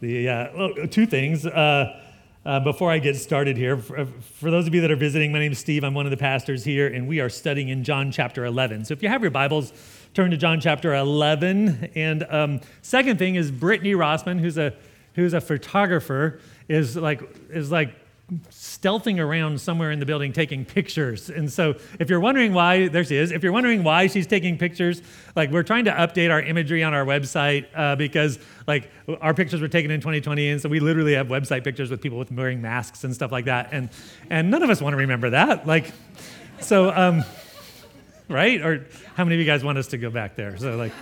The uh, well, two things. Uh, uh, before I get started here, for, for, those of you that are visiting, my name is Steve. I'm one of the pastors here, and we are studying in John chapter 11. So if you have your Bibles, turn to John chapter 11. And um, second thing is Brittany Rossman, who's a who's a photographer, is like is like stealthing around somewhere in the building taking pictures. And so, if you're wondering why, there she is. If you're wondering why she's taking pictures, like we're trying to update our imagery on our website uh, because like our pictures were taken in 2020, and so we literally have website pictures with people with wearing masks and stuff like that. And and none of us want to remember that. Like, so um, right? Or how many of you guys want us to go back there? So like,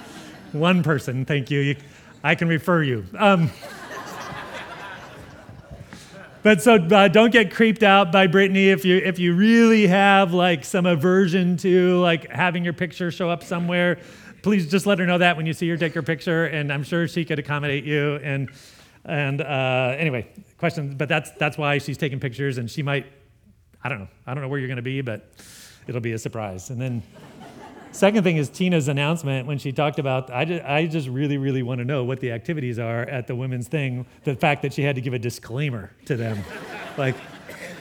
one person, thank you. you I can refer you. Um, but so uh, don't get creeped out by Brittany if you if you really have like some aversion to like having your picture show up somewhere. Please just let her know that when you see her take her picture, and I'm sure she could accommodate you. And and uh, anyway, question. But that's that's why she's taking pictures, and she might. I don't know. I don't know where you're going to be, but it'll be a surprise. And then. Second thing is Tina's announcement when she talked about, I just, I just really, really want to know what the activities are at the women's thing. The fact that she had to give a disclaimer to them. like,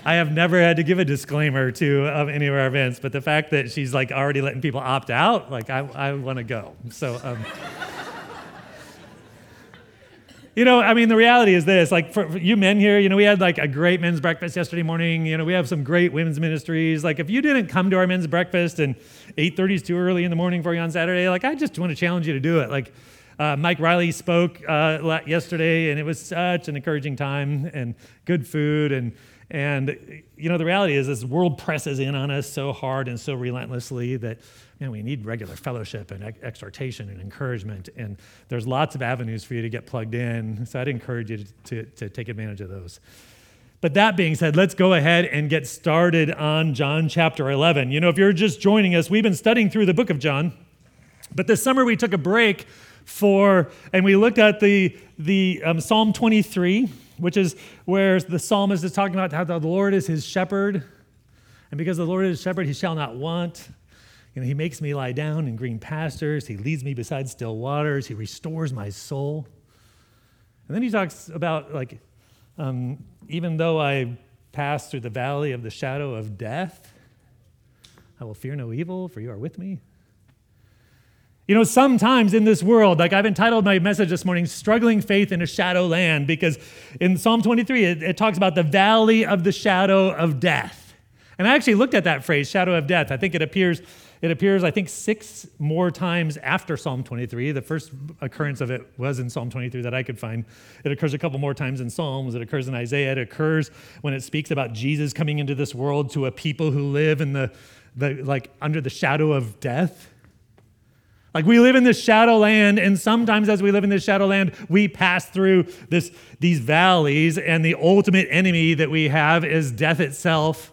I have never had to give a disclaimer to um, any of our events, but the fact that she's like already letting people opt out, like, I, I want to go. So, um, you know, I mean, the reality is this: like for, for, you men here, you know, we had like a great men's breakfast yesterday morning. You know, we have some great women's ministries. Like, if you didn't come to our men's breakfast and 8:30 is too early in the morning for you on Saturday, like, I just want to challenge you to do it. Like, uh, Mike Riley spoke uh, yesterday, and it was such an encouraging time and good food and and you know, the reality is this world presses in on us so hard and so relentlessly that you know, we need regular fellowship and exhortation and encouragement. And there's lots of avenues for you to get plugged in. So I'd encourage you to, to, to take advantage of those. But that being said, let's go ahead and get started on John chapter 11. You know, if you're just joining us, we've been studying through the book of John. But this summer we took a break for, and we looked at the, the um, Psalm 23 which is where the psalmist is talking about how the Lord is his shepherd. And because the Lord is his shepherd, he shall not want. You know, he makes me lie down in green pastures. He leads me beside still waters. He restores my soul. And then he talks about, like, um, even though I pass through the valley of the shadow of death, I will fear no evil, for you are with me. You know, sometimes in this world, like I've entitled my message this morning, Struggling Faith in a Shadow Land, because in Psalm 23, it, it, talks about the valley of the shadow of death. And I actually looked at that phrase, shadow of death. I think it appears, it appears, I think, six more times after Psalm 23. The first occurrence of it was in Psalm 23 that I could find. It occurs a couple more times in Psalms. It occurs in Isaiah. It occurs when it speaks about Jesus coming into this world to a people who live in the, the like under the shadow of death. Like we live in this shadow land, and sometimes as we live in this shadow land, we pass through this, these valleys, and the ultimate enemy that we have is death itself.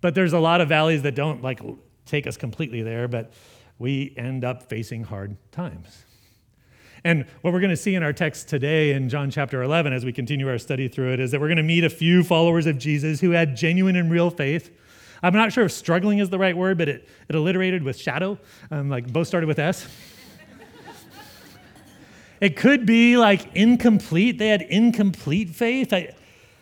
But there's a lot of valleys that don't like take us completely there, but we end up facing hard times. And what we're going to see in our text today in John chapter 11, as we continue our study through it, is that we're going to meet a few followers of Jesus who had genuine and real faith I'm not sure if struggling is the right word, but it, it alliterated with shadow. Um, like both started with S. it could be like incomplete. They had incomplete faith. I,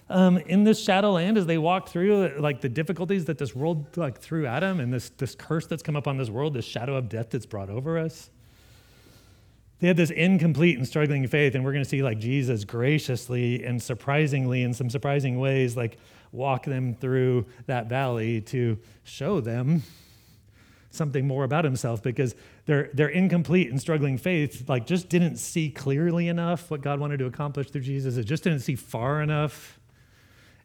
um, in this shadow land as they walk through like the difficulties that this world like threw at them and this, this curse that's come upon this world this shadow of death that's brought over us. They had this incomplete and struggling faith and we're going to see like jesus graciously and surprisingly in some surprising ways like walk them through that valley to show them something more about himself because their, their incomplete and struggling faith like just didn't see clearly enough what god wanted to accomplish through jesus. It just didn't see far enough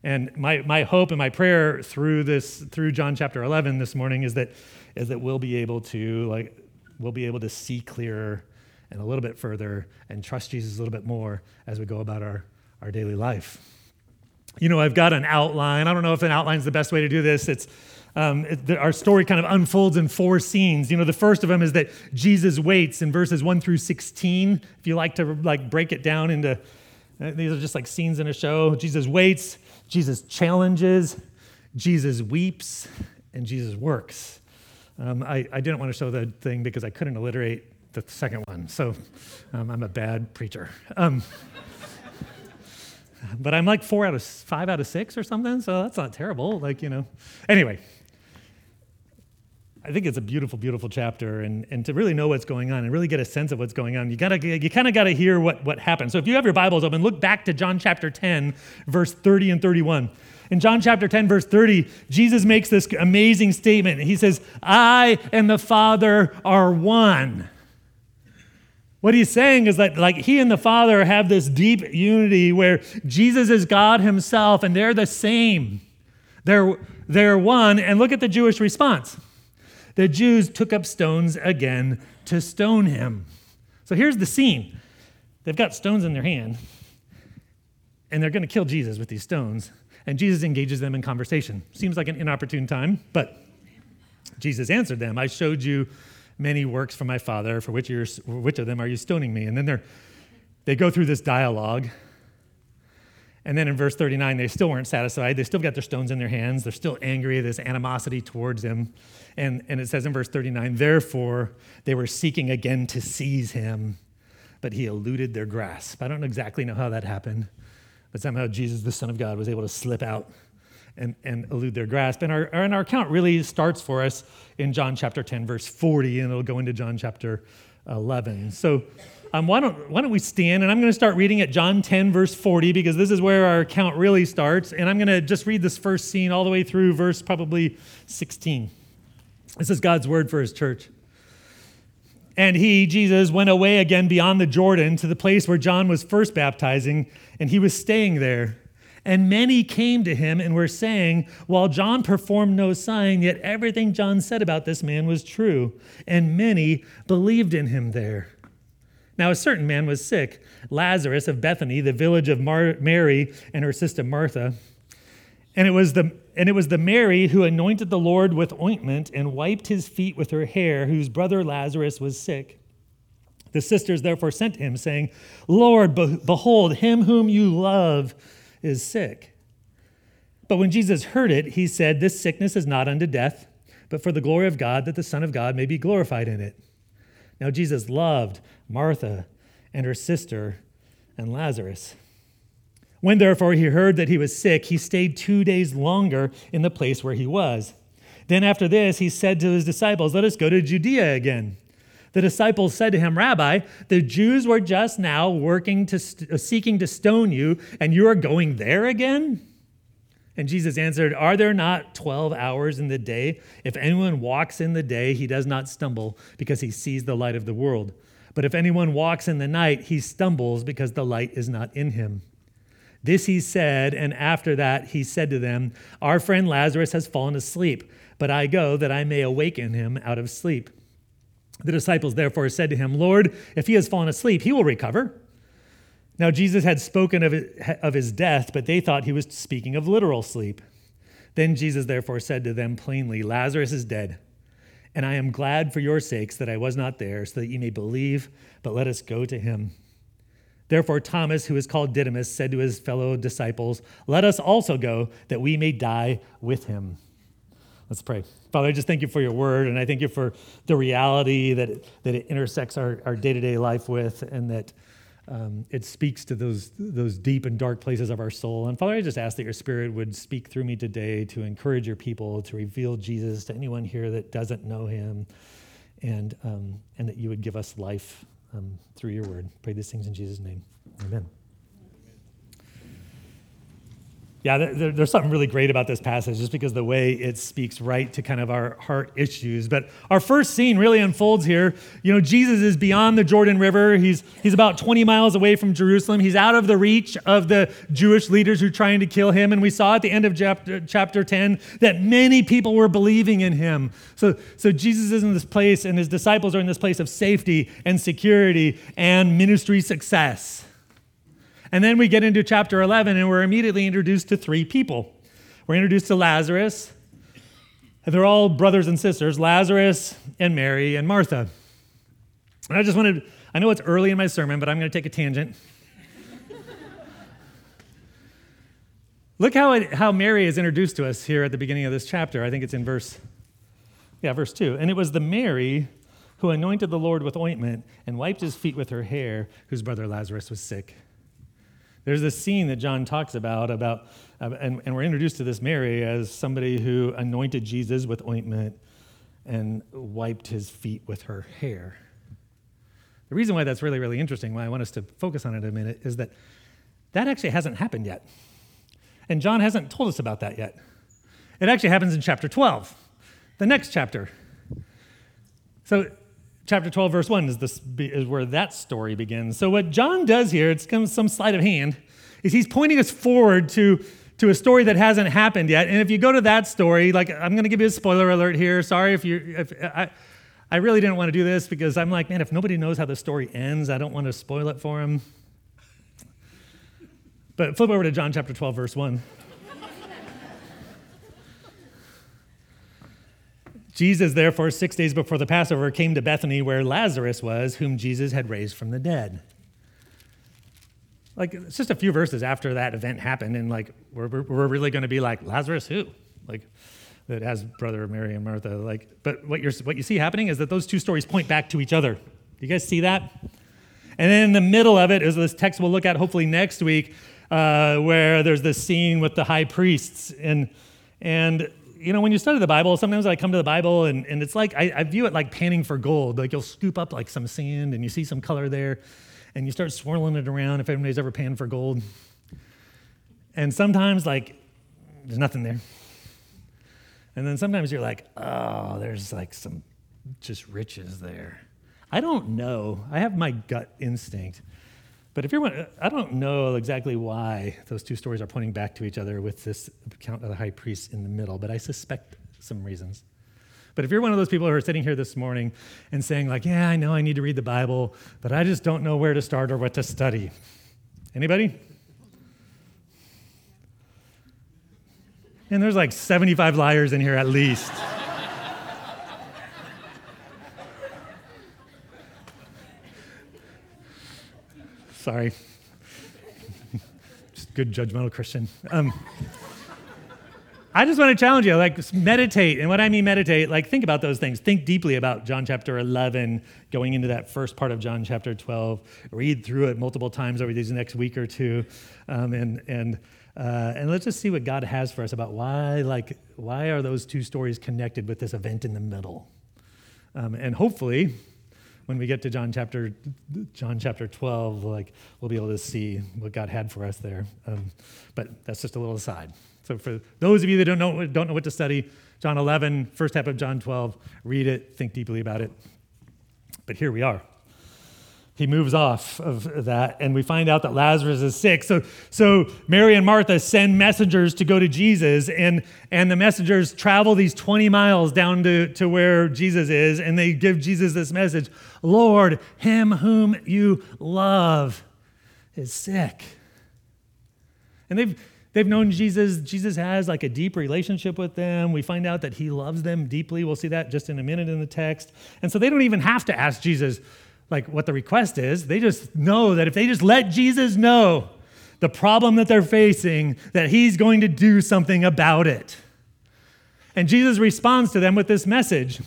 and my, my hope and my prayer through this through john chapter 11 this morning is that is that we'll be able to like we'll be able to see clearer and a little bit further and trust jesus a little bit more as we go about our, our daily life you know, I've got an outline. I don't know if an outline is the best way to do this. It's um, it, our story kind of unfolds in four scenes. You know, the first of them is that Jesus waits in verses one through sixteen. If you like to like break it down into, uh, these are just like scenes in a show. Jesus waits. Jesus challenges. Jesus weeps, and Jesus works. Um, I, I didn't want to show the thing because I couldn't alliterate the second one. So um, I'm a bad preacher. Um, But I'm like four out of five out of six or something, so that's not terrible. Like, you know. Anyway, I think it's a beautiful, beautiful chapter. And, and to really know what's going on and really get a sense of what's going on, you, gotta, you kind of got to hear what, what happened. So if you have your Bibles open, look back to John chapter 10, verse 30 and 31. In John chapter 10, verse 30, Jesus makes this amazing statement. He says, I and the Father are one. What he's saying is that like he and the Father have this deep unity where Jesus is God himself and they're the same. They're, they're one. And look at the Jewish response. The Jews took up stones again to stone him. So here's the scene. They've got stones in their hand, and they're going to kill Jesus with these stones. And Jesus engages them in conversation. Seems like an inopportune time, but Jesus answered them I showed you many works from my Father, for which, which of them are you stoning me? And then they're, they go through this dialogue. And then in verse 39, they still weren't satisfied. They still got their stones in their hands. They're still angry, this animosity towards him. And, and it says in verse 39, therefore they were seeking again to seize him, but he eluded their grasp. I don't exactly know how that happened. But somehow Jesus, the Son of God, was able to slip out and, and elude their grasp. And our, and our account really starts for us in John chapter 10, verse 40, and it'll go into John chapter 11. So um, why, don't, why don't we stand? And I'm going to start reading at John 10, verse 40, because this is where our account really starts. And I'm going to just read this first scene all the way through verse probably 16. This is God's word for his church. And he, Jesus, went away again beyond the Jordan to the place where John was first baptizing, and he was staying there. And many came to him and were saying, While John performed no sign, yet everything John said about this man was true. And many believed in him there. Now, a certain man was sick, Lazarus of Bethany, the village of Mar- Mary and her sister Martha. And it was the and it was the Mary who anointed the Lord with ointment and wiped his feet with her hair, whose brother Lazarus was sick. The sisters therefore sent him, saying, Lord, behold, him whom you love is sick. But when Jesus heard it, he said, This sickness is not unto death, but for the glory of God, that the Son of God may be glorified in it. Now Jesus loved Martha and her sister and Lazarus. When therefore he heard that he was sick, he stayed two days longer in the place where he was. Then after this, he said to his disciples, Let us go to Judea again. The disciples said to him, Rabbi, the Jews were just now working to st- uh, seeking to stone you, and you are going there again? And Jesus answered, Are there not 12 hours in the day? If anyone walks in the day, he does not stumble because he sees the light of the world. But if anyone walks in the night, he stumbles because the light is not in him. This he said, and after that he said to them, Our friend Lazarus has fallen asleep, but I go that I may awaken him out of sleep. The disciples therefore said to him, Lord, if he has fallen asleep, he will recover. Now Jesus had spoken of, of his death, but they thought he was speaking of literal sleep. Then Jesus therefore said to them plainly, Lazarus is dead, and I am glad for your sakes that I was not there, so that you may believe, but let us go to him. Therefore, Thomas, who is called Didymus, said to his fellow disciples, Let us also go, that we may die with him. Let's pray. Father, I just thank you for your word, and I thank you for the reality that it, that it intersects our day to day life with, and that um, it speaks to those, those deep and dark places of our soul. And Father, I just ask that your spirit would speak through me today to encourage your people, to reveal Jesus to anyone here that doesn't know him, and, um, and that you would give us life um, through your word. Pray these things in Jesus' name. Amen. Yeah, there, there's something really great about this passage just because the way it speaks right to kind of our heart issues. But our first scene really unfolds here. You know, Jesus is beyond the Jordan River. He's, he's about 20 miles away from Jerusalem. He's out of the reach of the Jewish leaders who are trying to kill him. And we saw at the end of chapter, chapter 10 that many people were believing in him. So, so Jesus is in this place, and his disciples are in this place of safety and security and ministry success. And then we get into chapter 11 and we're immediately introduced to three people. We're introduced to Lazarus, and they're all brothers and sisters Lazarus and Mary and Martha. And I just wanted, I know it's early in my sermon, but I'm going to take a tangent. Look how, it, how Mary is introduced to us here at the beginning of this chapter. I think it's in verse, yeah, verse 2. And it was the Mary who anointed the Lord with ointment and wiped his feet with her hair, whose brother Lazarus was sick. There's this scene that John talks about, about uh, and, and we're introduced to this Mary as somebody who anointed Jesus with ointment and wiped his feet with her hair. The reason why that's really, really interesting, why I want us to focus on it a minute, is that that actually hasn't happened yet. And John hasn't told us about that yet. It actually happens in chapter 12, the next chapter. So, chapter 12, verse 1 is, this, is where that story begins. So, what John does here, it's kind of some sleight of hand, is he's pointing us forward to, to a story that hasn't happened yet. And if you go to that story, like I'm going to give you a spoiler alert here. Sorry if you, if I, I really didn't want to do this because I'm like, man, if nobody knows how the story ends, I don't want to spoil it for them. But flip over to John chapter 12, verse 1. Jesus, therefore, six days before the Passover, came to Bethany where Lazarus was, whom Jesus had raised from the dead. Like, it's just a few verses after that event happened, and like, we're, we're really going to be like, Lazarus who? Like, that has brother Mary and Martha. Like, but what, you're, what you see happening is that those two stories point back to each other. Do you guys see that? And then in the middle of it is this text we'll look at hopefully next week, uh, where there's this scene with the high priests. And, and you know, when you study the Bible, sometimes I come to the Bible and, and it's like, I, I view it like panning for gold. Like you'll scoop up like some sand and you see some color there and you start swirling it around if anybody's ever panned for gold. And sometimes, like, there's nothing there. And then sometimes you're like, oh, there's like some just riches there. I don't know. I have my gut instinct. But if you're, one uh, I don't know exactly why those two stories are pointing back to each other with this account of the high priest in the middle, but I suspect some reasons. But if you're one of those people who are sitting here this morning and saying, like, yeah, I know I need to read the Bible, but I just don't know where to start or what to study. Anybody? And there's like 75 liars in here at least. Sorry. Just good judgmental Christian. Um, I just want to challenge you, like meditate. And what I mean meditate, like think about those things. Think deeply about John chapter 11, going into that first part of John chapter 12. Read through it multiple times over these next week or two. Um, and, and, uh, and let's just see what God has for us about why, like, why are those two stories connected with this event in the middle? Um, and hopefully, when we get to John chapter John chapter 12, like we'll be able to see what God had for us there. Um, but that's just a little aside. So for those of you that don't know don't know what to study, John 11, first half of John 12, read it, think deeply about it. But here we are he moves off of that and we find out that lazarus is sick. So, so mary and martha send messengers to go to jesus and, and the messengers travel these 20 miles down to, to where jesus is and they give jesus this message lord him whom you love is sick. And they've they've known jesus jesus has like a deep relationship with them. We find out that he loves them deeply. We'll see that just in a minute in the text. And so they don't even have to ask jesus like what the request is. They just know that if they just let Jesus know the problem that they're facing, that he's going to do something about it. And Jesus responds to them with this message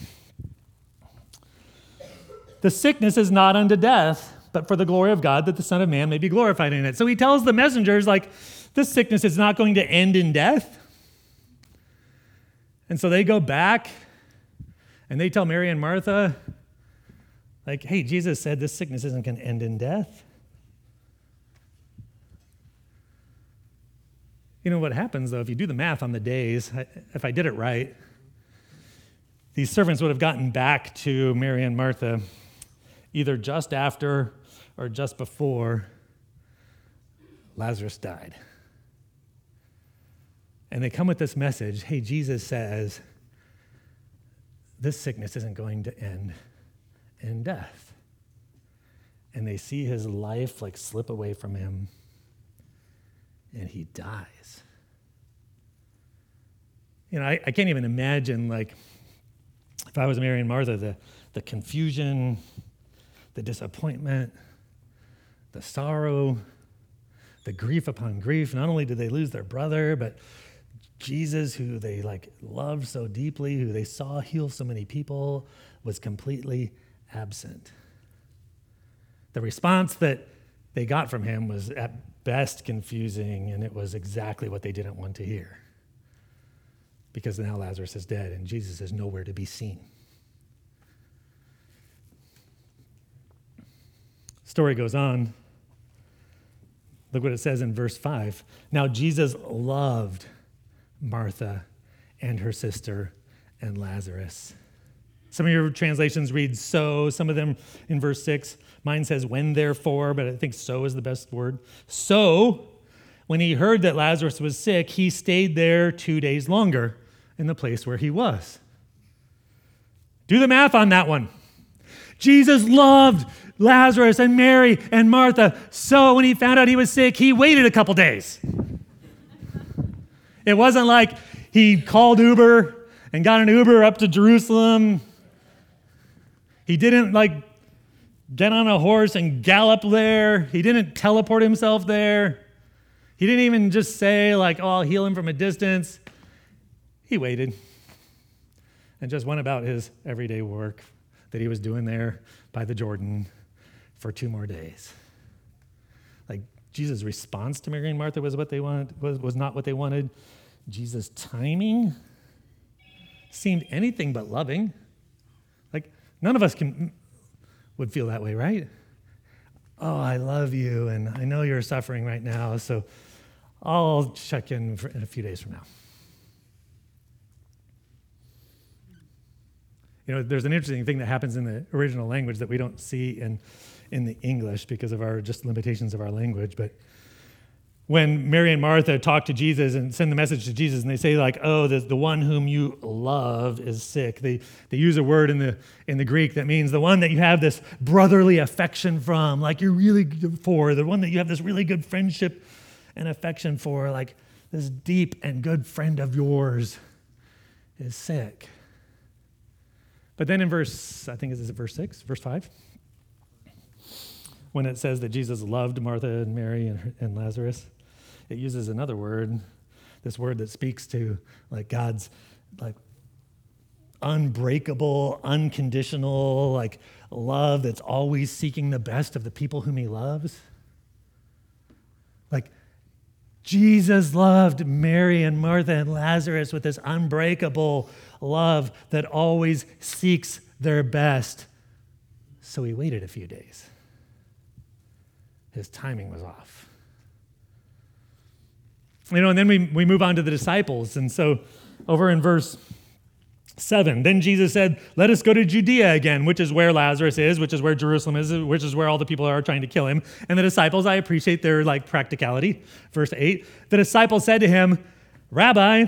The sickness is not unto death, but for the glory of God, that the Son of Man may be glorified in it. So he tells the messengers, like, this sickness is not going to end in death. And so they go back and they tell Mary and Martha, like, hey, Jesus said this sickness isn't going to end in death. You know what happens, though, if you do the math on the days, if I did it right, these servants would have gotten back to Mary and Martha either just after or just before Lazarus died. And they come with this message hey, Jesus says, this sickness isn't going to end in death. And they see his life like slip away from him, and he dies. You know, I, I can't even imagine, like, if I was Mary and Martha, the, the confusion, the disappointment, the sorrow, the grief upon grief. Not only did they lose their brother, but Jesus, who they like loved so deeply, who they saw heal so many people, was completely absent. The response that they got from him was at best confusing, and it was exactly what they didn't want to hear. Because now Lazarus is dead, and Jesus is nowhere to be seen. Story goes on. Look what it says in verse 5. Now, Jesus loved Martha and her sister and Lazarus. Some of your translations read so, some of them in verse 6. Mine says when therefore, but I think so is the best word. So, when he heard that Lazarus was sick, he stayed there two days longer in the place where he was. Do the math on that one. Jesus loved Lazarus and Mary and Martha. So when he found out he was sick, he waited a couple days. It wasn't like he called Uber and got an Uber up to Jerusalem. He didn't like get on a horse and gallop there. He didn't teleport himself there. He didn't even just say, like, oh, I'll heal him from a distance. He waited and just went about his everyday work that he was doing there by the Jordan for two more days. Like Jesus' response to Mary and Martha was what they wanted, was, was not what they wanted. Jesus' timing seemed anything but loving. None of us can mm, would feel that way, right? Oh, I love you, and I know you're suffering right now, so I'll check in, in a few days from now. You know, there's an interesting thing that happens in the original language that we don't see in, in the English because of our just limitations of our language, but when Mary and Martha talk to Jesus and send the message to Jesus, and they say, like, oh, the, the one whom you love is sick. They, they use a word in the, in the Greek that means the one that you have this brotherly affection from, like you're really good for, the one that you have this really good friendship and affection for, like this deep and good friend of yours is sick. But then in verse, I think this is verse six, verse five? When it says that Jesus loved Martha and Mary and, and Lazarus, it uses another word, this word that speaks to like God's like unbreakable, unconditional, like love that's always seeking the best of the people whom he loves. Like Jesus loved Mary and Martha and Lazarus with this unbreakable love that always seeks their best. So he waited a few days. His timing was off. You know, and then we, we move on to the disciples. And so over in verse 7, then Jesus said, Let us go to Judea again, which is where Lazarus is, which is where Jerusalem is, which is where all the people are trying to kill him. And the disciples, I appreciate their like practicality. Verse 8, the disciples said to him, Rabbi,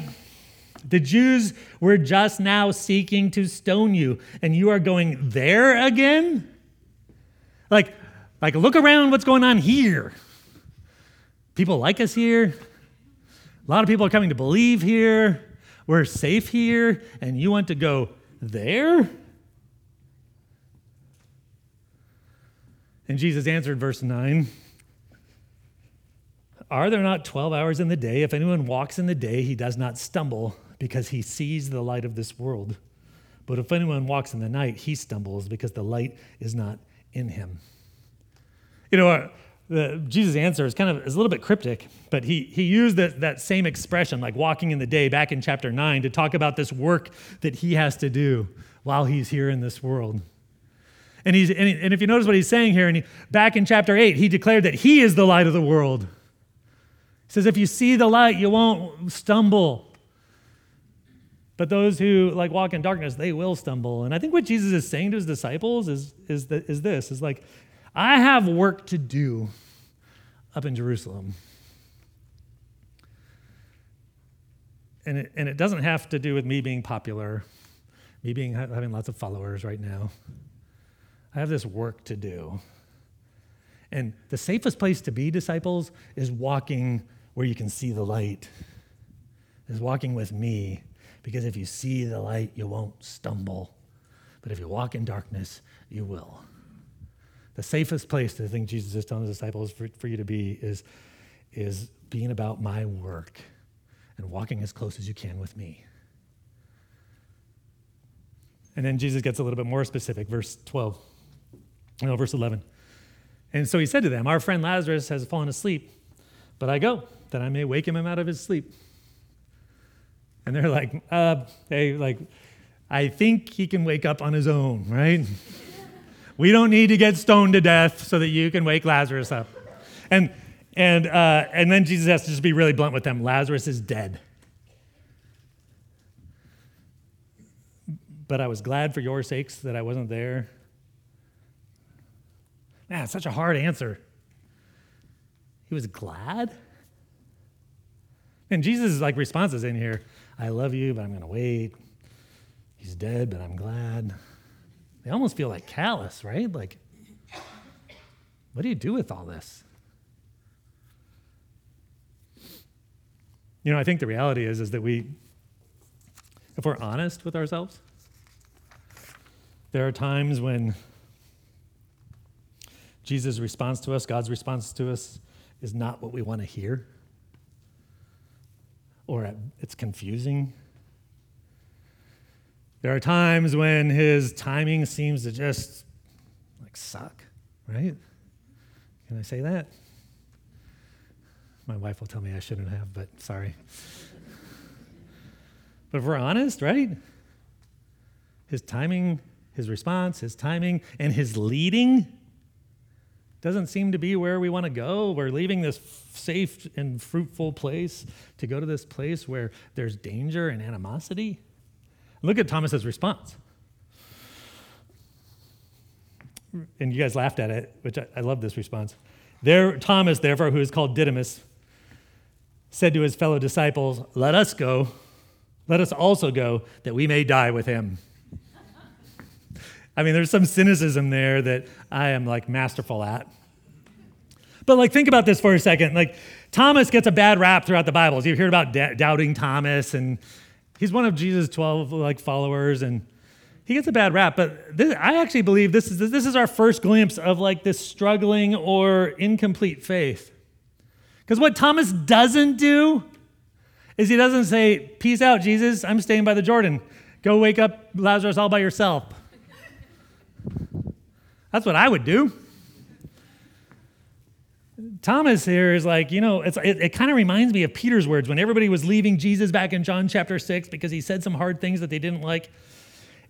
the Jews were just now seeking to stone you, and you are going there again? Like, like look around what's going on here. People like us here. A lot of people are coming to believe here. We're safe here, and you want to go there? And Jesus answered, verse 9 Are there not 12 hours in the day? If anyone walks in the day, he does not stumble because he sees the light of this world. But if anyone walks in the night, he stumbles because the light is not in him. You know, the, Jesus' answer is kind of is a little bit cryptic, but he, he used that, that same expression, like walking in the day, back in chapter 9, to talk about this work that he has to do while he's here in this world. And, he's, and, he, and if you notice what he's saying here, and he, back in chapter 8, he declared that he is the light of the world. He says, if you see the light, you won't stumble. But those who like walk in darkness, they will stumble. And I think what Jesus is saying to his disciples is, is, that, is this is like, I have work to do up in Jerusalem. And it, and it doesn't have to do with me being popular, me being having lots of followers right now. I have this work to do. And the safest place to be, disciples, is walking where you can see the light, is walking with me. Because if you see the light, you won't stumble. But if you walk in darkness, you will. The safest place to think Jesus is telling his disciples for, for you to be is, is being about my work and walking as close as you can with me. And then Jesus gets a little bit more specific, verse 12, no, verse 11. And so he said to them, Our friend Lazarus has fallen asleep, but I go that I may wake him out of his sleep. And they're like, uh, hey, like, I think he can wake up on his own, right? we don't need to get stoned to death so that you can wake Lazarus up. And and uh, and then Jesus has to just be really blunt with them. Lazarus is dead. But I was glad for your sakes that I wasn't there. Man, such a hard answer. He was glad? And Jesus' like responses in here, I love you, but I'm gonna wait. He's dead, but I'm glad. They almost feel like callous, right? Like, what do you do with all this? You know, I think the reality is, is that we, if we're honest with ourselves, there are times when Jesus' response to us, God's response to us, is not what we want to hear, or it's confusing. There are times when his timing seems to just like suck, right? Can I say that? My wife will tell me I shouldn't have, but sorry. but if we're honest, right? His timing, his response, his timing, and his leading doesn't seem to be where we want to go. We're leaving this safe and fruitful place to go to this place where there's danger and animosity. Look at Thomas's response. And you guys laughed at it, which I, I love this response. There, Thomas, therefore, who is called Didymus, said to his fellow disciples, Let us go. Let us also go that we may die with him. I mean, there's some cynicism there that I am like masterful at. But like, think about this for a second. Like, Thomas gets a bad rap throughout the Bibles. You hear about doubting Thomas, and he's one of Jesus' 12 like followers, and he gets a bad rap. But this, I actually believe this is this is our first glimpse of like this struggling or incomplete faith. Because what Thomas doesn't do is he doesn't say, Peace out, Jesus, I'm staying by the Jordan. Go wake up Lazarus all by yourself. That's what I would do. Thomas here is like, you know, it, it kind of reminds me of Peter's words when everybody was leaving Jesus back in John chapter 6 because he said some hard things that they didn't like.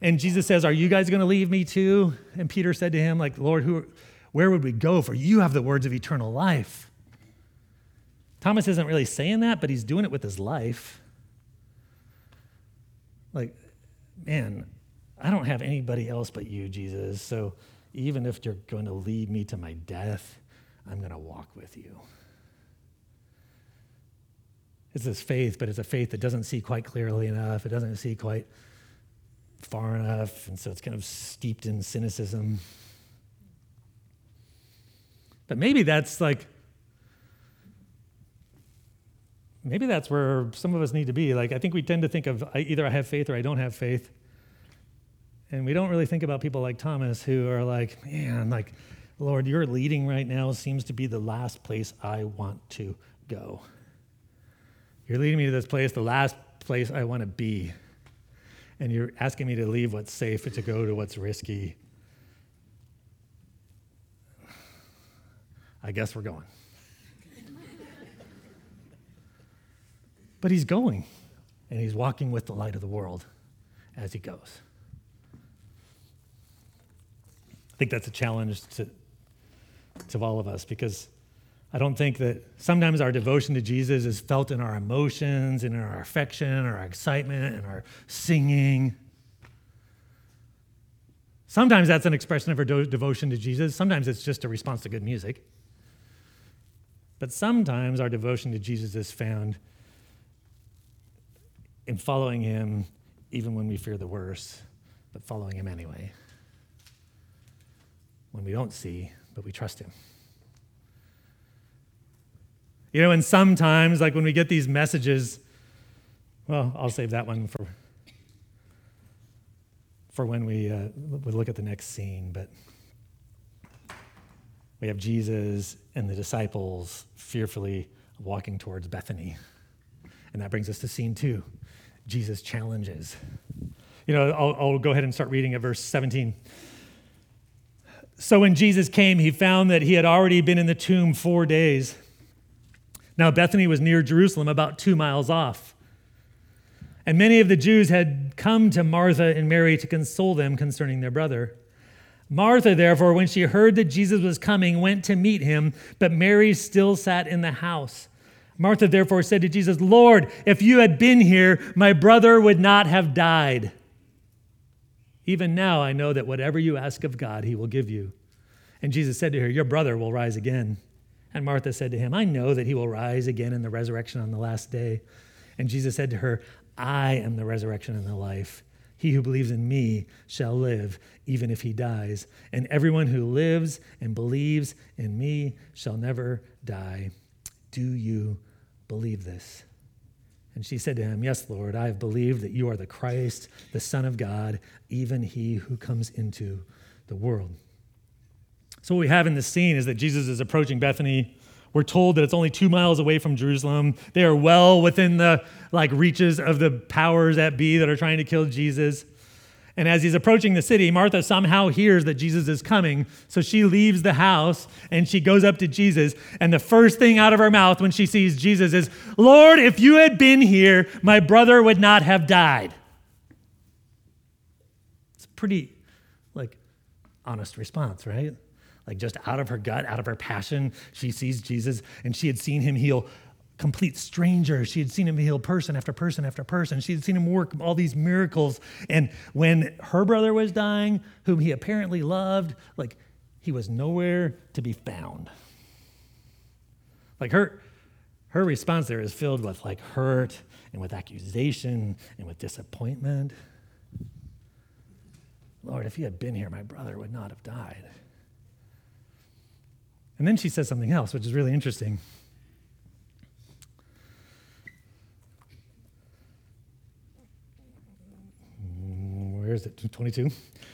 And Jesus says, Are you guys going to leave me too? And Peter said to him, like, Lord, who, where would we go? For you have the words of eternal life. Thomas isn't really saying that, but he's doing it with his life. Like, man, I don't have anybody else but you, Jesus. So even if you're going to lead me to my death, I'm going to walk with you. It's this faith, but it's a faith that doesn't see quite clearly enough. It doesn't see quite far enough. And so it's kind of steeped in cynicism. But maybe that's like maybe that's where some of us need to be. Like, I think we tend to think of either I have faith or I don't have faith. And we don't really think about people like Thomas who are like, man, like, Lord, your leading right now seems to be the last place I want to go. You're leading me to this place, the last place I want to be. And you're asking me to leave what's safe to go to what's risky. I guess we're going. But he's going, and he's walking with the light of the world as he goes. I think that's a challenge to, to all of us because I don't think that sometimes our devotion to Jesus is felt in our emotions and in our affection our excitement and our singing. Sometimes that's an expression of our do- devotion to Jesus. Sometimes it's just a response to good music. But sometimes our devotion to Jesus is found in following him even when we fear the worst, but following him anyway. When we don't see, but we trust him. You know, and sometimes, like when we get these messages, well, I'll save that one for, for when we, uh, we look at the next scene. But we have Jesus and the disciples fearfully walking towards Bethany. And that brings us to scene two. Jesus challenges. You know, I'll, I'll, go ahead and start reading at verse 17. So when Jesus came, he found that he had already been in the tomb four days. Now, Bethany was near Jerusalem, about two miles off. And many of the Jews had come to Martha and Mary to console them concerning their brother. Martha, therefore, when she heard that Jesus was coming, went to meet him, but Mary still sat in the house. Martha, therefore, said to Jesus, Lord, if you had been here, my brother would not have died. Even now, I know that whatever you ask of God, he will give you. And Jesus said to her, Your brother will rise again. And Martha said to him, I know that he will rise again in the resurrection on the last day. And Jesus said to her, I am the resurrection and the life. He who believes in me shall live, even if he dies. And everyone who lives and believes in me shall never die. Do you believe this? And she said to him, Yes, Lord, I have believed that you are the Christ, the Son of God, even he who comes into the world. So, what we have in this scene is that Jesus is approaching Bethany. We're told that it's only two miles away from Jerusalem. They are well within the like reaches of the powers that be that are trying to kill Jesus. And as he's approaching the city, Martha somehow hears that Jesus is coming. So she leaves the house and she goes up to Jesus. And the first thing out of her mouth when she sees Jesus is, Lord, if you had been here, my brother would not have died. It's a pretty, like, honest response, right? Like, just out of her gut, out of her passion, she sees Jesus and she had seen him heal complete stranger. She had seen him heal person after person after person. She had seen him work all these miracles. And when her brother was dying, whom he apparently loved, like he was nowhere to be found. Like her her response there is filled with like hurt and with accusation and with disappointment. Lord, if he had been here, my brother would not have died. And then she says something else, which is really interesting. Where is it? 22?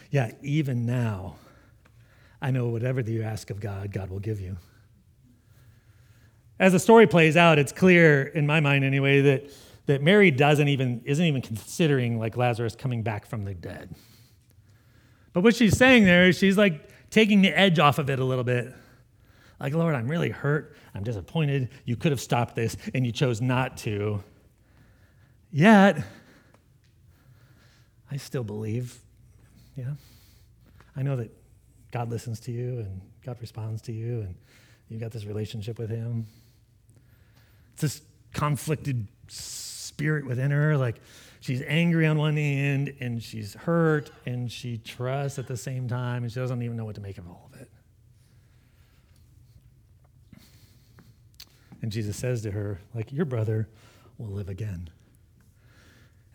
Yeah, even now, I know whatever you ask of God, God will give you. As the story plays out, it's clear, in my mind anyway, that, that Mary doesn't even, isn't even considering like Lazarus coming back from the dead. But what she's saying there is she's like taking the edge off of it a little bit. Like, Lord, I'm really hurt. I'm disappointed. You could have stopped this, and you chose not to. Yet, I still believe, yeah. I know that God listens to you and God responds to you and you've got this relationship with Him. It's this conflicted spirit within her. Like she's angry on one end and she's hurt and she trusts at the same time and she doesn't even know what to make of all of it. And Jesus says to her, like, your brother will live again.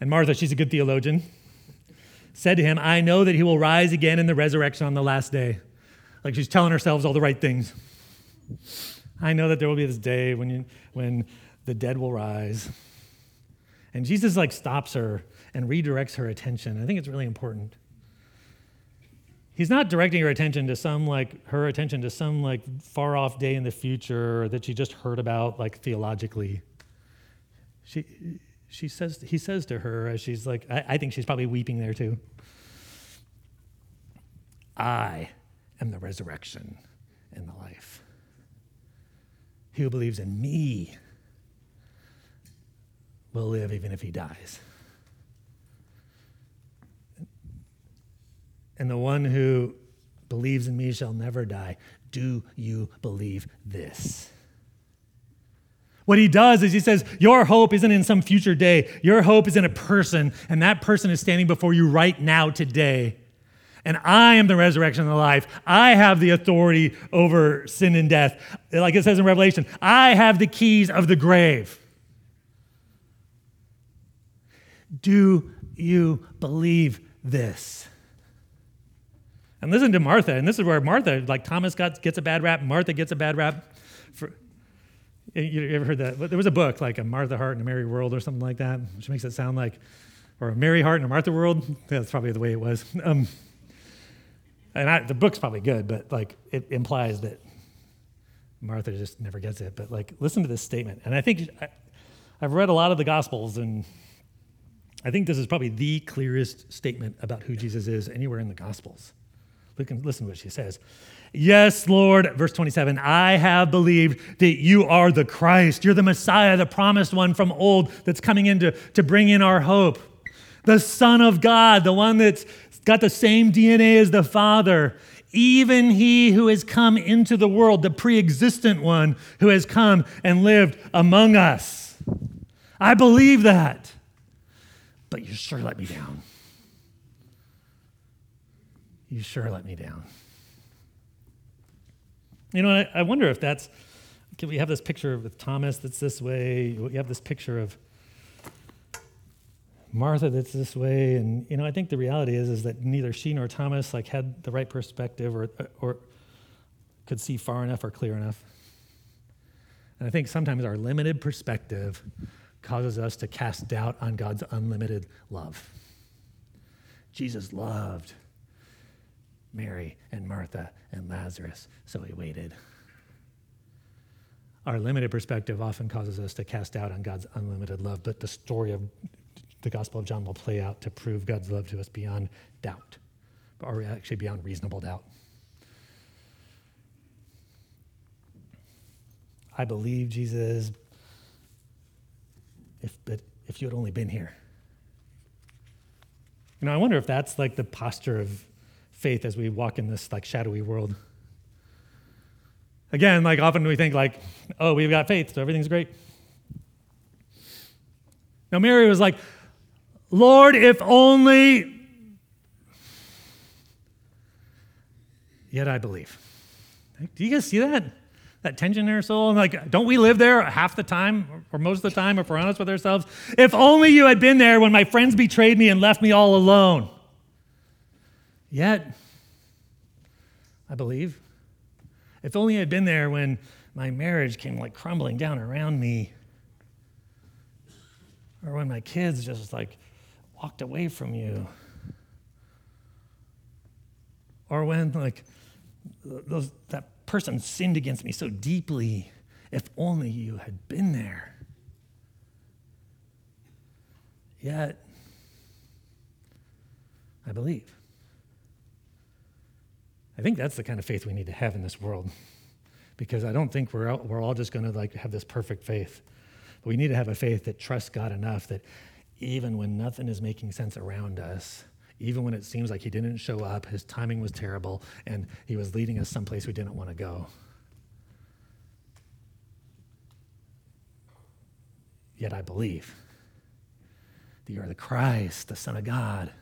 And Martha, she's a good theologian said to him, I know that he will rise again in the resurrection on the last day. Like she's telling herself all the right things. I know that there will be this day when, you, when the dead will rise. And Jesus like stops her and redirects her attention. I think it's really important. He's not directing her attention to some like her attention to some like far off day in the future that she just heard about like theologically. She she says, he says to her as she's like, I, I think she's probably weeping there too. I am the resurrection and the life. He who believes in me will live even if he dies. And the one who believes in me shall never die. Do you believe this? What he does is he says, Your hope isn't in some future day. Your hope is in a person, and that person is standing before you right now, today. And I am the resurrection and the life. I have the authority over sin and death. Like it says in Revelation, I have the keys of the grave. Do you believe this? And listen to Martha. And this is where Martha, like Thomas got, gets a bad rap, Martha gets a bad rap. For, you ever heard that? There was a book like a Martha Heart and a Mary World or something like that, which makes it sound like, or a Mary Heart and a Martha World. That's probably the way it was. Um, and I, the book's probably good, but like it implies that Martha just never gets it. But like, listen to this statement. And I think I, I've read a lot of the Gospels, and I think this is probably the clearest statement about who Jesus is anywhere in the Gospels. Listen, listen to what she says. Yes, Lord, verse 27, I have believed that you are the Christ. You're the Messiah, the promised one from old that's coming in to, to bring in our hope. The Son of God, the one that's got the same DNA as the Father. Even he who has come into the world, the pre existent one who has come and lived among us. I believe that. But you sure let me down. You sure let me down. You know, I, I wonder if that's, can we have this picture with Thomas that's this way? We have this picture of Martha that's this way. And, you know, I think the reality is, is that neither she nor Thomas like had the right perspective or, or could see far enough or clear enough. And I think sometimes our limited perspective causes us to cast doubt on God's unlimited love. Jesus loved Mary and Martha and Lazarus, so he waited. Our limited perspective often causes us to cast doubt on God's unlimited love, but the story of the Gospel of John will play out to prove God's love to us beyond doubt, or actually beyond reasonable doubt. I believe Jesus, if, but if you had only been here. You know, I wonder if that's like the posture of faith as we walk in this like shadowy world. Again, like often we think like, oh, we've got faith, so everything's great. Now Mary was like, Lord, if only. Yet I believe. Do you guys see that? That tension in our soul? And Like, don't we live there half the time or most of the time if we're honest with ourselves? If only you had been there when my friends betrayed me and left me all alone. Yet, I believe, if only I'd been there when my marriage came like crumbling down around me, or when my kids just like walked away from you, or when like those, that person sinned against me so deeply, if only you had been there. Yet, I believe. I think that's the kind of faith we need to have in this world. Because I don't think we're all, we're all just going to like have this perfect faith. But we need to have a faith that trusts God enough that even when nothing is making sense around us, even when it seems like he didn't show up, his timing was terrible, and he was leading us someplace we didn't want to go. Yet I believe that you are the Christ, the Son of God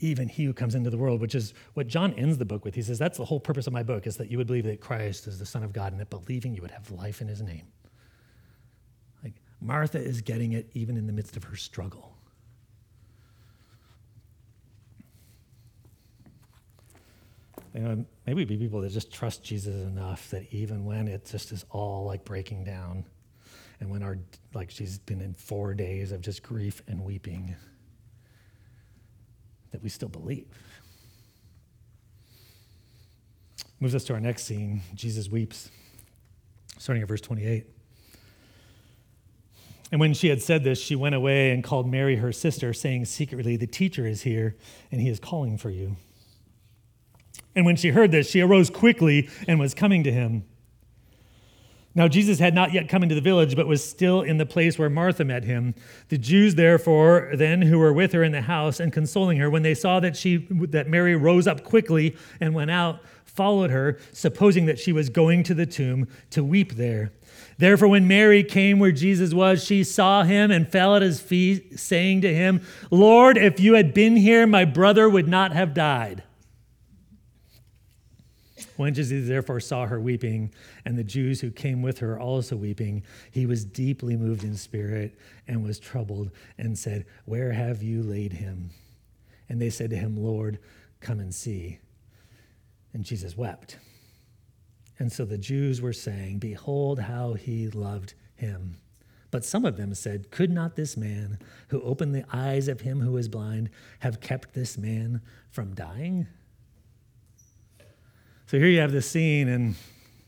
even he who comes into the world, which is what John ends the book with. He says, That's the whole purpose of my book, is that you would believe that Christ is the Son of God and that believing you would have life in his name. Like Martha is getting it even in the midst of her struggle. You know, maybe be people that just trust Jesus enough that even when it just is all like breaking down, and when our like she's been in four days of just grief and weeping that we still believe. Moves us to our next scene. Jesus weeps, starting at verse 28. And when she had said this, she went away and called Mary, her sister, saying secretly, The teacher is here, and he is calling for you. And when she heard this, she arose quickly and was coming to him. Now, Jesus had not yet come into the village, but was still in the place where Martha met him. The Jews, therefore, then who were with her in the house and consoling her, when they saw that, she, that Mary rose up quickly and went out, followed her, supposing that she was going to the tomb to weep there. Therefore, when Mary came where Jesus was, she saw him and fell at his feet, saying to him, Lord, if you had been here, my brother would not have died. When Jesus therefore saw her weeping, and the Jews who came with her also weeping, he was deeply moved in spirit and was troubled, and said, Where have you laid him? And they said to him, Lord, come and see. And Jesus wept. And so the Jews were saying, Behold how he loved him. But some of them said, Could not this man who opened the eyes of him who was blind have kept this man from dying? So here you have this scene, and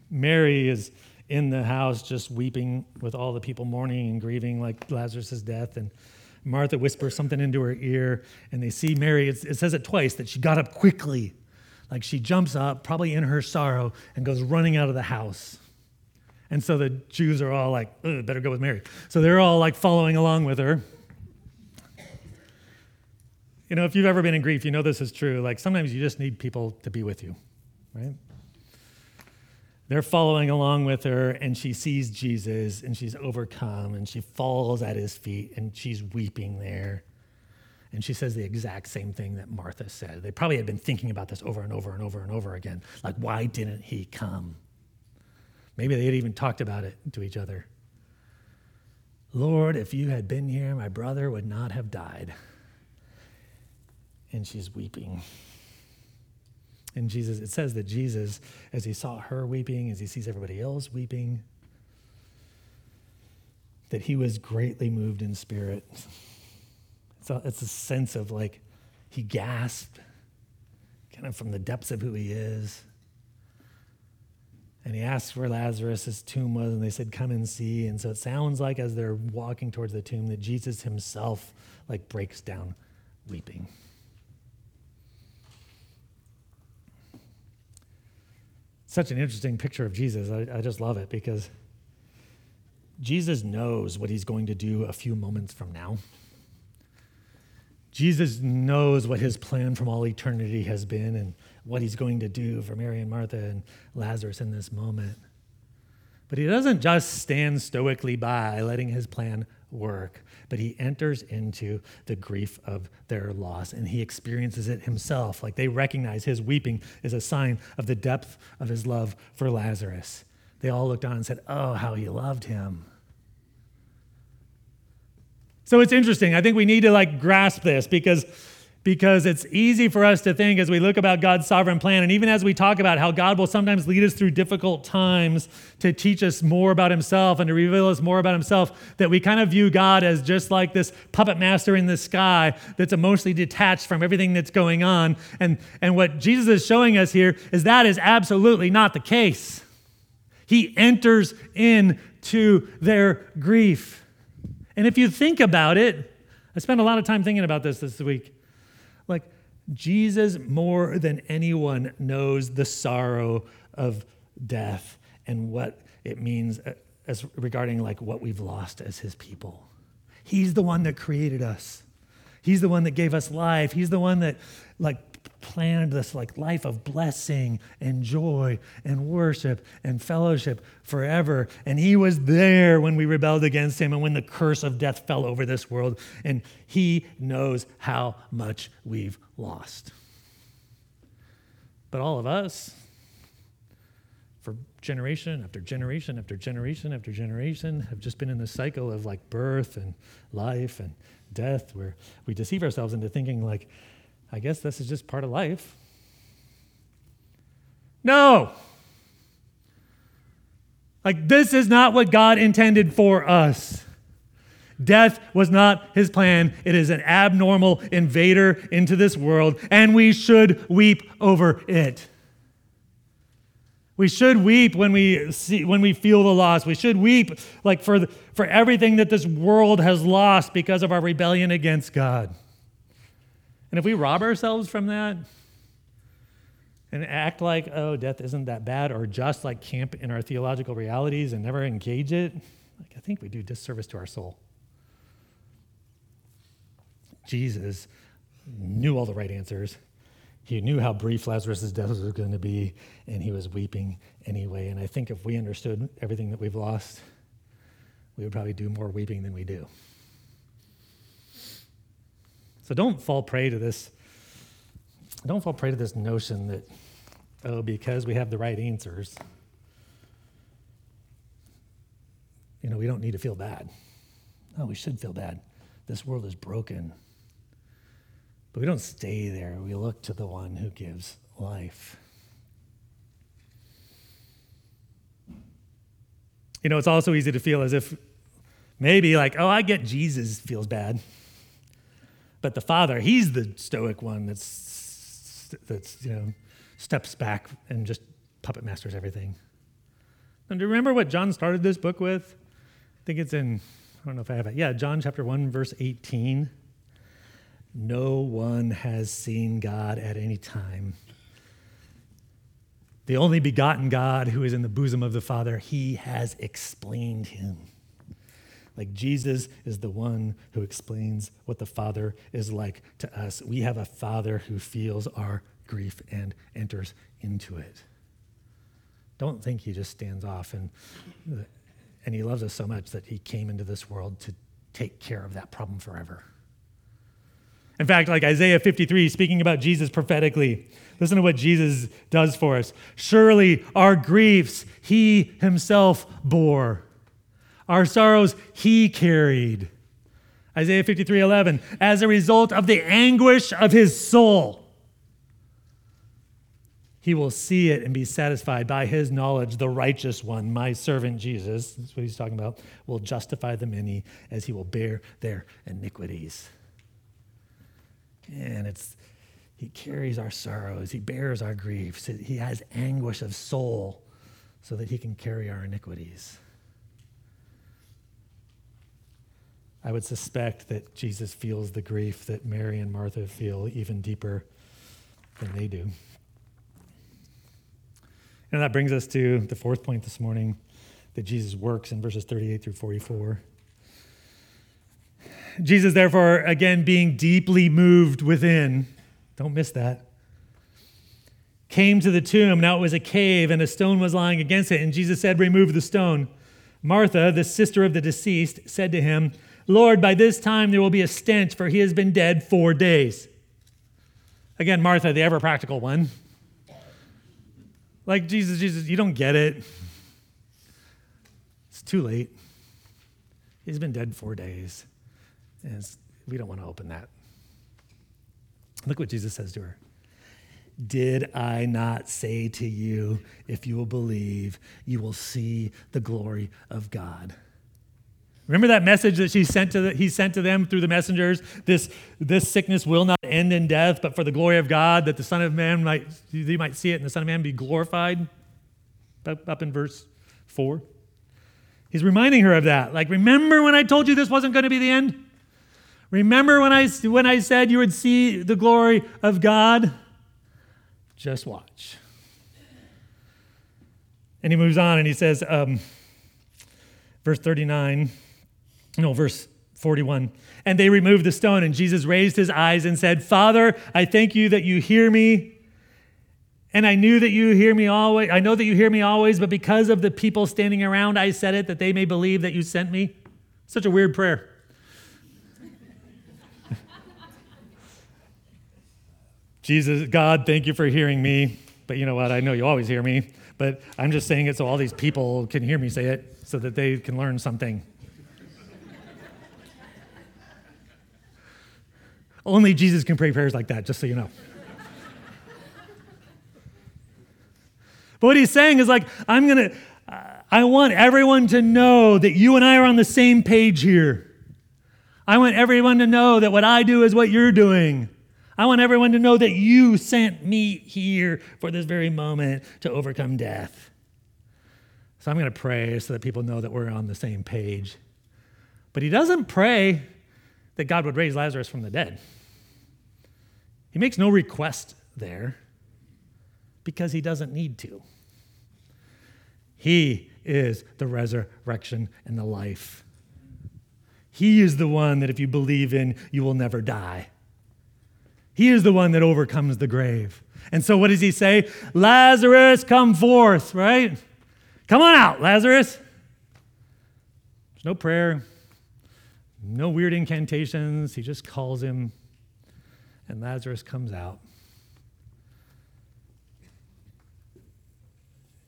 Mary is in the house just weeping with all the people mourning and grieving like Lazarus' death. And Martha whispers something into her ear, and they see Mary. it says it twice that she got up quickly. like she jumps up, probably in her sorrow, and goes running out of the house. And so the Jews are all like, better go with Mary. So they're all like following along with her. You know, if you've ever been in grief, you know this is true. Like sometimes you just need people to be with you, right? They're following along with her, and she sees Jesus, and she's overcome, and she falls at his feet, and she's weeping there. And she says the exact same thing that Martha said. They probably had been thinking about this over and over and over and over again. Like, why didn't he come? Maybe they had even talked about it to each other. Lord, if you had been here, my brother would not have died. And she's weeping. And Jesus, it says that Jesus, as he saw her weeping, as he sees everybody else weeping, that he was greatly moved in spirit. So it's a sense of like he gasped, kind of from the depths of who he is. And he asked where Lazarus' tomb was, and they said, Come and see. And so it sounds like as they're walking towards the tomb that Jesus himself like breaks down weeping. Such an interesting picture of Jesus. I, I just love it because Jesus knows what he's going to do a few moments from now. Jesus knows what his plan from all eternity has been and what he's going to do for Mary and Martha and Lazarus in this moment. But he doesn't just stand stoically by letting his plan work, but he enters into the grief of their loss and he experiences it himself. Like they recognize his weeping is a sign of the depth of his love for Lazarus. They all looked on and said, Oh, how he loved him. So it's interesting. I think we need to like grasp this because because it's easy for us to think as we look about God's sovereign plan, and even as we talk about how God will sometimes lead us through difficult times to teach us more about Himself and to reveal us more about Himself, that we kind of view God as just like this puppet master in the sky that's emotionally detached from everything that's going on. And, and what Jesus is showing us here is that is absolutely not the case. He enters into their grief. And if you think about it, I spent a lot of time thinking about this this week. Like, Jesus, more than anyone, knows the sorrow of death and what it means uh, as regarding like what we've lost as his people. He's the one that created us. He's the one that gave us life. He's the one that like planned this like life of blessing and joy and worship and fellowship forever. And he was there when we rebelled against him and when the curse of death fell over this world. And he knows how much we've lost. But all of us, for generation after generation after generation after generation, have just been in this cycle of like birth and life and death where we deceive ourselves into thinking like, I guess this is just part of life. No. Like, this is not what God intended for us. Death was not his plan. It is an abnormal invader into this world, and we should weep over it. We should weep when we see when we feel the loss. We should weep like for the, for everything that this world has lost because of our rebellion against God. And if we rob ourselves from that and act like, oh, death isn't that bad, or just like camp in our theological realities and never engage it, like I think we do disservice to our soul. Jesus knew all the right answers. He knew how brief Lazarus' death was going to be, and he was weeping anyway. And I think if we understood everything that we've lost, we would probably do more weeping than we do. So don't fall prey to this. Don't fall prey to this notion that, oh, because we have the right answers, you know, we don't need to feel bad. No, we should feel bad. This world is broken. But we don't stay there. We look to the one who gives life. You know, it's also easy to feel as if maybe like, oh, I get Jesus feels bad. But the Father, he's the stoic one that's, that's you know, steps back and just puppet masters everything. And do you remember what John started this book with? I think it's in, I don't know if I have it. Yeah, John chapter 1, verse 18. No one has seen God at any time. the only begotten God who is in the bosom of the Father, he has explained him. Like Jesus is the one who explains what the Father is like to us. We have a Father who feels our grief and enters into it. Don't think he just stands off and, uh, and he loves us so much that he came into this world to take care of that problem forever. In fact, like Isaiah 53, speaking about Jesus prophetically, listen to what Jesus does for us. Surely our griefs he himself bore, our sorrows he carried. Isaiah 53 11, as a result of the anguish of his soul he will see it and be satisfied by his knowledge. The righteous one, my servant Jesus, that's what he's talking about, will justify the many as he will bear their iniquities. And it's, he carries our sorrows, he bears our griefs, he has anguish of soul so that he can carry our iniquities. I would suspect that Jesus feels the grief that Mary and Martha feel even deeper than they do. And that brings us to the fourth point this morning that Jesus works in verses 38 through 44. Jesus, therefore, again being deeply moved within, don't miss that, came to the tomb. Now it was a cave, and a stone was lying against it. And Jesus said, Remove the stone. Martha, the sister of the deceased, said to him, Lord, by this time there will be a stench, for he has been dead four days. Again, Martha, the ever practical one, like, Jesus, Jesus, you don't get it. It's too late. He's been dead four days. And we don't want to open that. Look what Jesus says to her. Did I not say to you, if you will believe, you will see the glory of God? Remember that message that she sent to the, he sent to them through the messengers? This, this sickness will not end in death, but for the glory of God, that the Son of Man might, you might see it and the Son of Man be glorified. Up, up in verse 4. He's reminding her of that. Like, remember when I told you this wasn't going to be the end? Remember when I, when I said you would see the glory of God? Just watch. And he moves on and he says, um, verse 39 no, verse 41. And they removed the stone, and Jesus raised his eyes and said, Father, I thank you that you hear me. And I knew that you hear me always. I know that you hear me always, but because of the people standing around, I said it that they may believe that you sent me. Such a weird prayer. Jesus, God, thank you for hearing me. But you know what? I know you always hear me, but I'm just saying it so all these people can hear me say it so that they can learn something. Only Jesus can pray prayers like that, just so you know. but what he's saying is like, I'm going to, I want everyone to know that you and I are on the same page here. I want everyone to know that what I do is what you're doing. I want everyone to know that you sent me here for this very moment to overcome death. So I'm going to pray so that people know that we're on the same page. But he doesn't pray that God would raise Lazarus from the dead. He makes no request there because he doesn't need to. He is the resurrection and the life. He is the one that if you believe in, you will never die. He is the one that overcomes the grave. And so, what does he say? Lazarus, come forth, right? Come on out, Lazarus. There's no prayer, no weird incantations. He just calls him, and Lazarus comes out.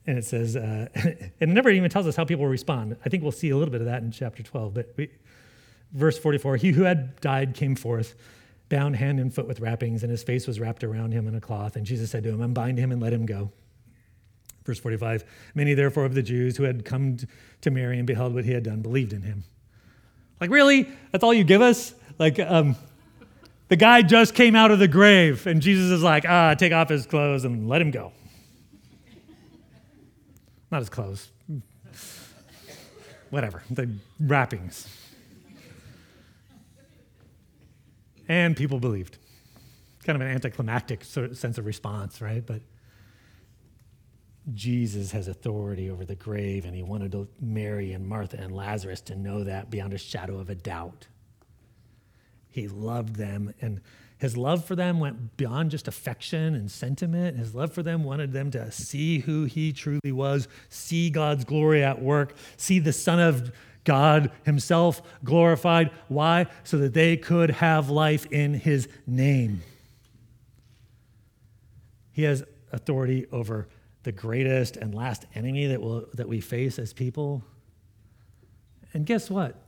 And it says, uh, it never even tells us how people respond. I think we'll see a little bit of that in chapter 12. But we, verse 44 He who had died came forth, bound hand and foot with wrappings, and his face was wrapped around him in a cloth. And Jesus said to him, Unbind him and let him go. Verse 45 Many, therefore, of the Jews who had come to Mary and beheld what he had done believed in him. Like, really? That's all you give us? Like, um, the guy just came out of the grave, and Jesus is like, ah, take off his clothes and let him go. Not his clothes. Whatever, the wrappings. And people believed. Kind of an anticlimactic sort of sense of response, right? But Jesus has authority over the grave, and he wanted Mary and Martha and Lazarus to know that beyond a shadow of a doubt. He loved them, and his love for them went beyond just affection and sentiment. His love for them wanted them to see who he truly was, see God's glory at work, see the Son of God himself glorified. Why? So that they could have life in his name. He has authority over the greatest and last enemy that, will, that we face as people. And guess what?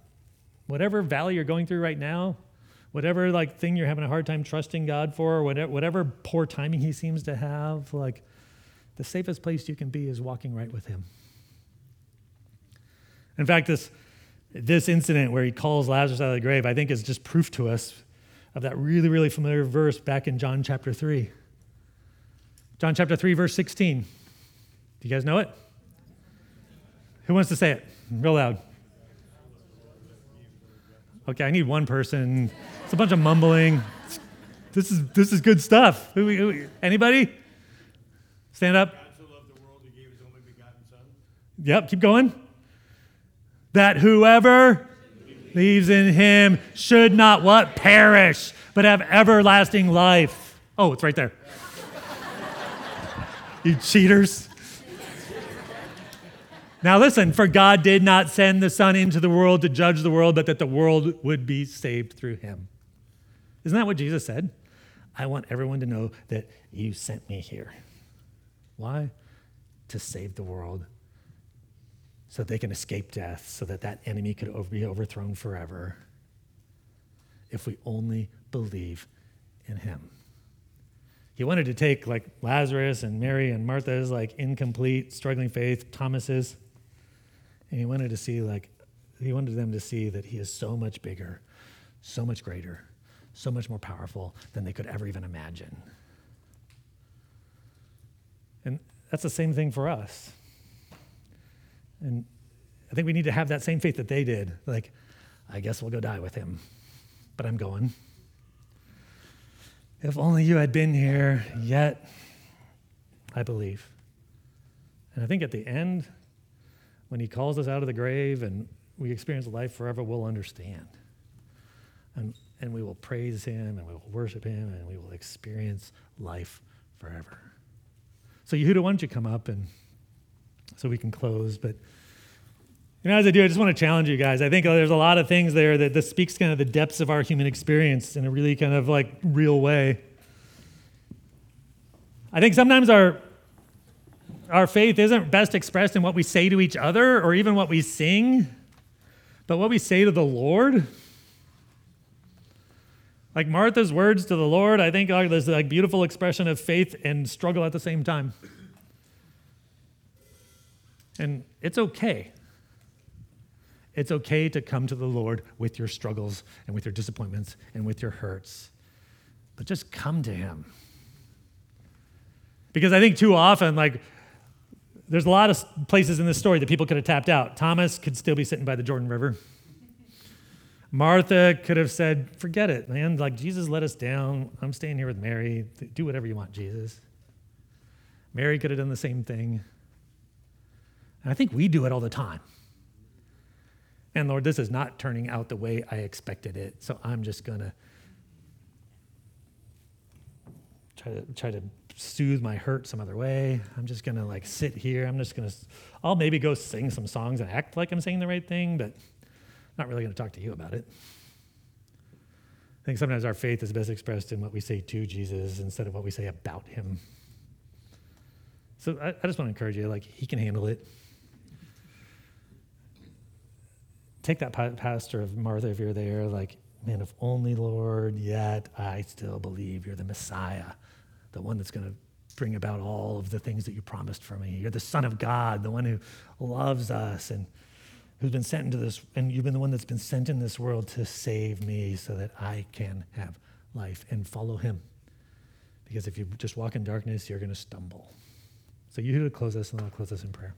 Whatever valley you're going through right now, whatever like thing you're having a hard time trusting God for, whatever, whatever poor timing he seems to have, like the safest place you can be is walking right with him. In fact, this, this incident where he calls Lazarus out of the grave, I think is just proof to us of that really, really familiar verse back in John chapter 3. John chapter 3, verse 16. Do you guys know it? Who wants to say it real loud? Okay, I need one person. It's a bunch of mumbling. This is this is good stuff. Who, who, anybody? Stand up. Yep, keep going. That whoever believes in him should not what? Perish, but have everlasting life. Oh, it's right there. you cheaters. Now, listen, for God did not send the Son into the world to judge the world, but that the world would be saved through him. Isn't that what Jesus said? I want everyone to know that you sent me here. Why? To save the world so they can escape death, so that that enemy could be overthrown forever if we only believe in him. He wanted to take like Lazarus and Mary and Martha's like incomplete, struggling faith, Thomas's, and he wanted to see, like, he wanted them to see that he is so much bigger, so much greater, so much more powerful than they could ever even imagine. And that's the same thing for us. And I think we need to have that same faith that they did. Like, I guess we'll go die with him, but I'm going. If only you had been here, yet I believe. And I think at the end, when he calls us out of the grave and we experience life forever, we'll understand. And, and we will praise him and we will worship him and we will experience life forever. So, Yehuda, why don't you come up and so we can close? But you know, as I do, I just want to challenge you guys. I think uh, there's a lot of things there that this speaks kind of the depths of our human experience in a really kind of like real way. I think sometimes our our faith isn't best expressed in what we say to each other or even what we sing, but what we say to the Lord. Like Martha's words to the Lord, I think are this like beautiful expression of faith and struggle at the same time. And it's okay. It's okay to come to the Lord with your struggles and with your disappointments and with your hurts. But just come to Him. Because I think too often, like, there's a lot of places in this story that people could have tapped out. Thomas could still be sitting by the Jordan River. Martha could have said, Forget it, man. Like, Jesus let us down. I'm staying here with Mary. Do whatever you want, Jesus. Mary could have done the same thing. And I think we do it all the time. And Lord, this is not turning out the way I expected it. So I'm just going to try to try to soothe my hurt some other way. I'm just gonna like sit here. I'm just gonna, I'll maybe go sing some songs and act like I'm saying the right thing, but I'm not really gonna talk to you about it. I think sometimes our faith is best expressed in what we say to Jesus instead of what we say about him. So I, I just want to encourage you, like, he can handle it. Take that pastor of Martha if you're there, like, man, if only, Lord, yet I still believe you're the Messiah the one that's going to bring about all of the things that you promised for me. You're the Son of God, the one who loves us and who's been sent into this, and you've been the one that's been sent in this world to save me so that I can have life and follow him. Because if you just walk in darkness, you're going to stumble. So you to close us, and I'll close us in prayer.